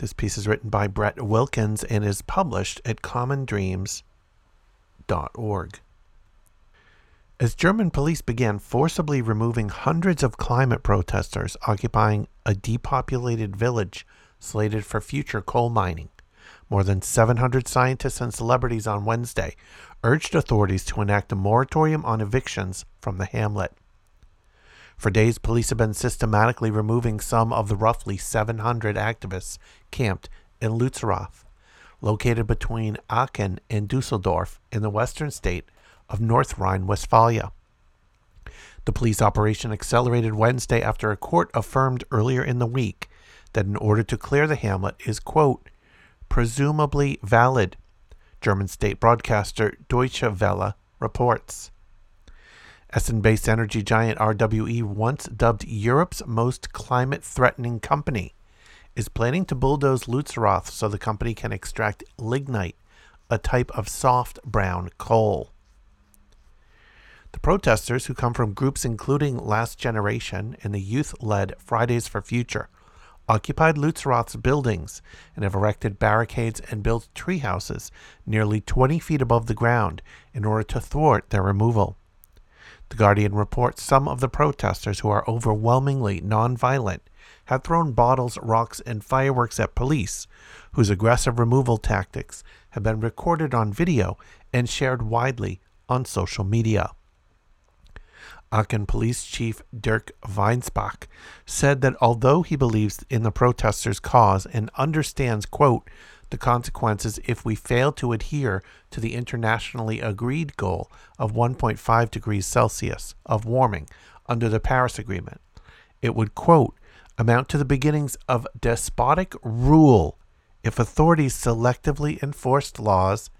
This piece is written by Brett Wilkins and is published at commondreams.org. As German police began forcibly removing hundreds of climate protesters occupying a depopulated village slated for future coal mining, more than 700 scientists and celebrities on Wednesday urged authorities to enact a moratorium on evictions from the hamlet. For days, police have been systematically removing some of the roughly 700 activists camped in Lützerath, located between Aachen and Dusseldorf in the western state of North Rhine Westphalia. The police operation accelerated Wednesday after a court affirmed earlier in the week that an order to clear the hamlet is, quote, presumably valid, German state broadcaster Deutsche Welle reports. Essen based energy giant RWE, once dubbed Europe's most climate threatening company, is planning to bulldoze Lützerath so the company can extract lignite, a type of soft brown coal. The protesters, who come from groups including Last Generation and the youth led Fridays for Future, occupied Lützerath's buildings and have erected barricades and built tree houses nearly 20 feet above the ground in order to thwart their removal. The Guardian reports some of the protesters, who are overwhelmingly nonviolent, have thrown bottles, rocks, and fireworks at police, whose aggressive removal tactics have been recorded on video and shared widely on social media. Aachen Police Chief Dirk Weinspach said that although he believes in the protesters' cause and understands, quote, the consequences if we fail to adhere to the internationally agreed goal of 1.5 degrees Celsius of warming under the Paris Agreement, it would, quote, amount to the beginnings of despotic rule if authorities selectively enforced laws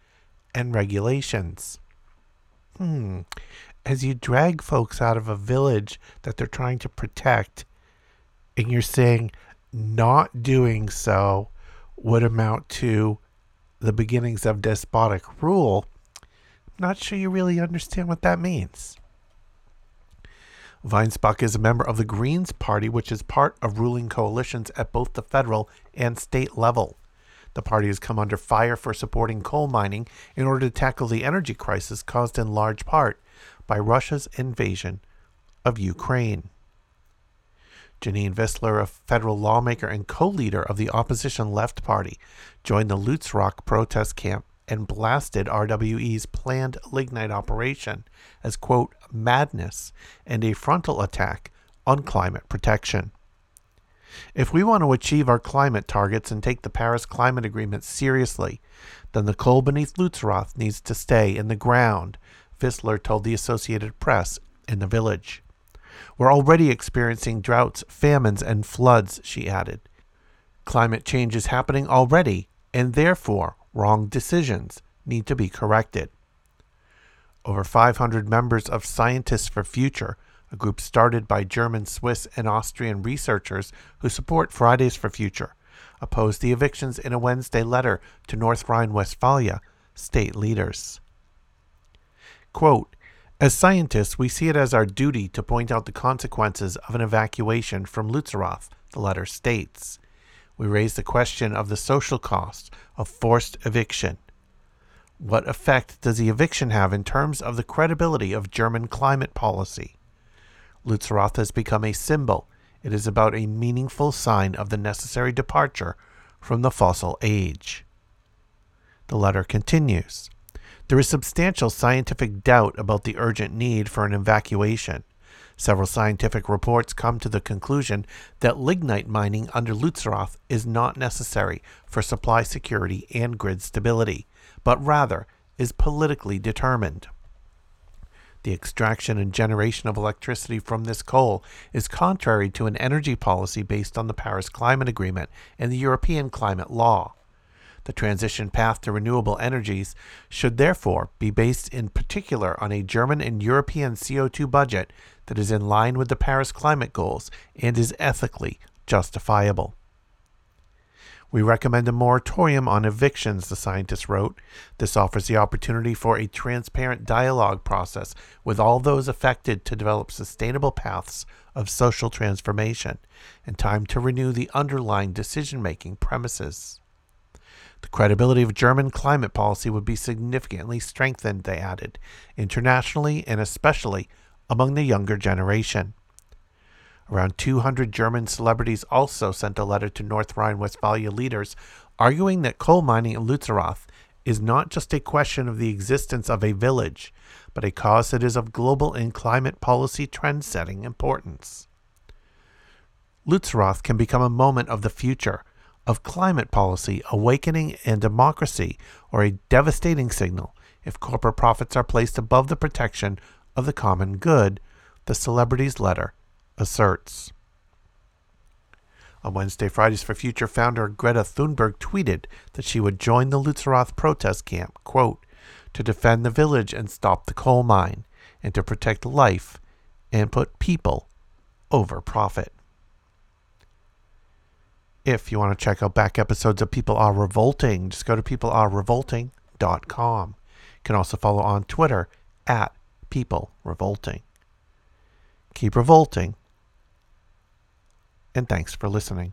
and regulations. Hmm as you drag folks out of a village that they're trying to protect, and you're saying not doing so would amount to the beginnings of despotic rule, I'm not sure you really understand what that means. Weinspach is a member of the Greens Party, which is part of ruling coalitions at both the federal and state level. The party has come under fire for supporting coal mining in order to tackle the energy crisis caused in large part by Russia's invasion of Ukraine. Janine Wissler, a federal lawmaker and co leader of the opposition Left Party, joined the Lützerath protest camp and blasted RWE's planned lignite operation as, quote, madness and a frontal attack on climate protection. If we want to achieve our climate targets and take the Paris Climate Agreement seriously, then the coal beneath Lützerath needs to stay in the ground Wissler told the Associated Press in the village. We're already experiencing droughts, famines, and floods, she added. Climate change is happening already, and therefore wrong decisions need to be corrected. Over 500 members of Scientists for Future, a group started by German, Swiss, and Austrian researchers who support Fridays for Future, opposed the evictions in a Wednesday letter to North Rhine Westphalia state leaders. Quote, as scientists, we see it as our duty to point out the consequences of an evacuation from Lützerath, the letter states. We raise the question of the social cost of forced eviction. What effect does the eviction have in terms of the credibility of German climate policy? Lützerath has become a symbol. It is about a meaningful sign of the necessary departure from the fossil age. The letter continues. There is substantial scientific doubt about the urgent need for an evacuation. Several scientific reports come to the conclusion that lignite mining under Lützerath is not necessary for supply security and grid stability, but rather is politically determined. The extraction and generation of electricity from this coal is contrary to an energy policy based on the Paris Climate Agreement and the European climate law. The transition path to renewable energies should therefore be based in particular on a German and European CO2 budget that is in line with the Paris climate goals and is ethically justifiable. We recommend a moratorium on evictions, the scientists wrote. This offers the opportunity for a transparent dialogue process with all those affected to develop sustainable paths of social transformation and time to renew the underlying decision making premises. The credibility of German climate policy would be significantly strengthened, they added, internationally and especially among the younger generation. Around 200 German celebrities also sent a letter to North Rhine Westphalia leaders arguing that coal mining in Lützerath is not just a question of the existence of a village, but a cause that is of global and climate policy trend setting importance. Lützerath can become a moment of the future, of climate policy, awakening, and democracy, or a devastating signal if corporate profits are placed above the protection of the common good, the celebrity's letter asserts. On Wednesday, Fridays for Future founder Greta Thunberg tweeted that she would join the Lützerath protest camp, quote, to defend the village and stop the coal mine, and to protect life and put people over profit. If you want to check out back episodes of People Are Revolting, just go to peoplearerevolting.com. You can also follow on Twitter at People Revolting. Keep revolting and thanks for listening.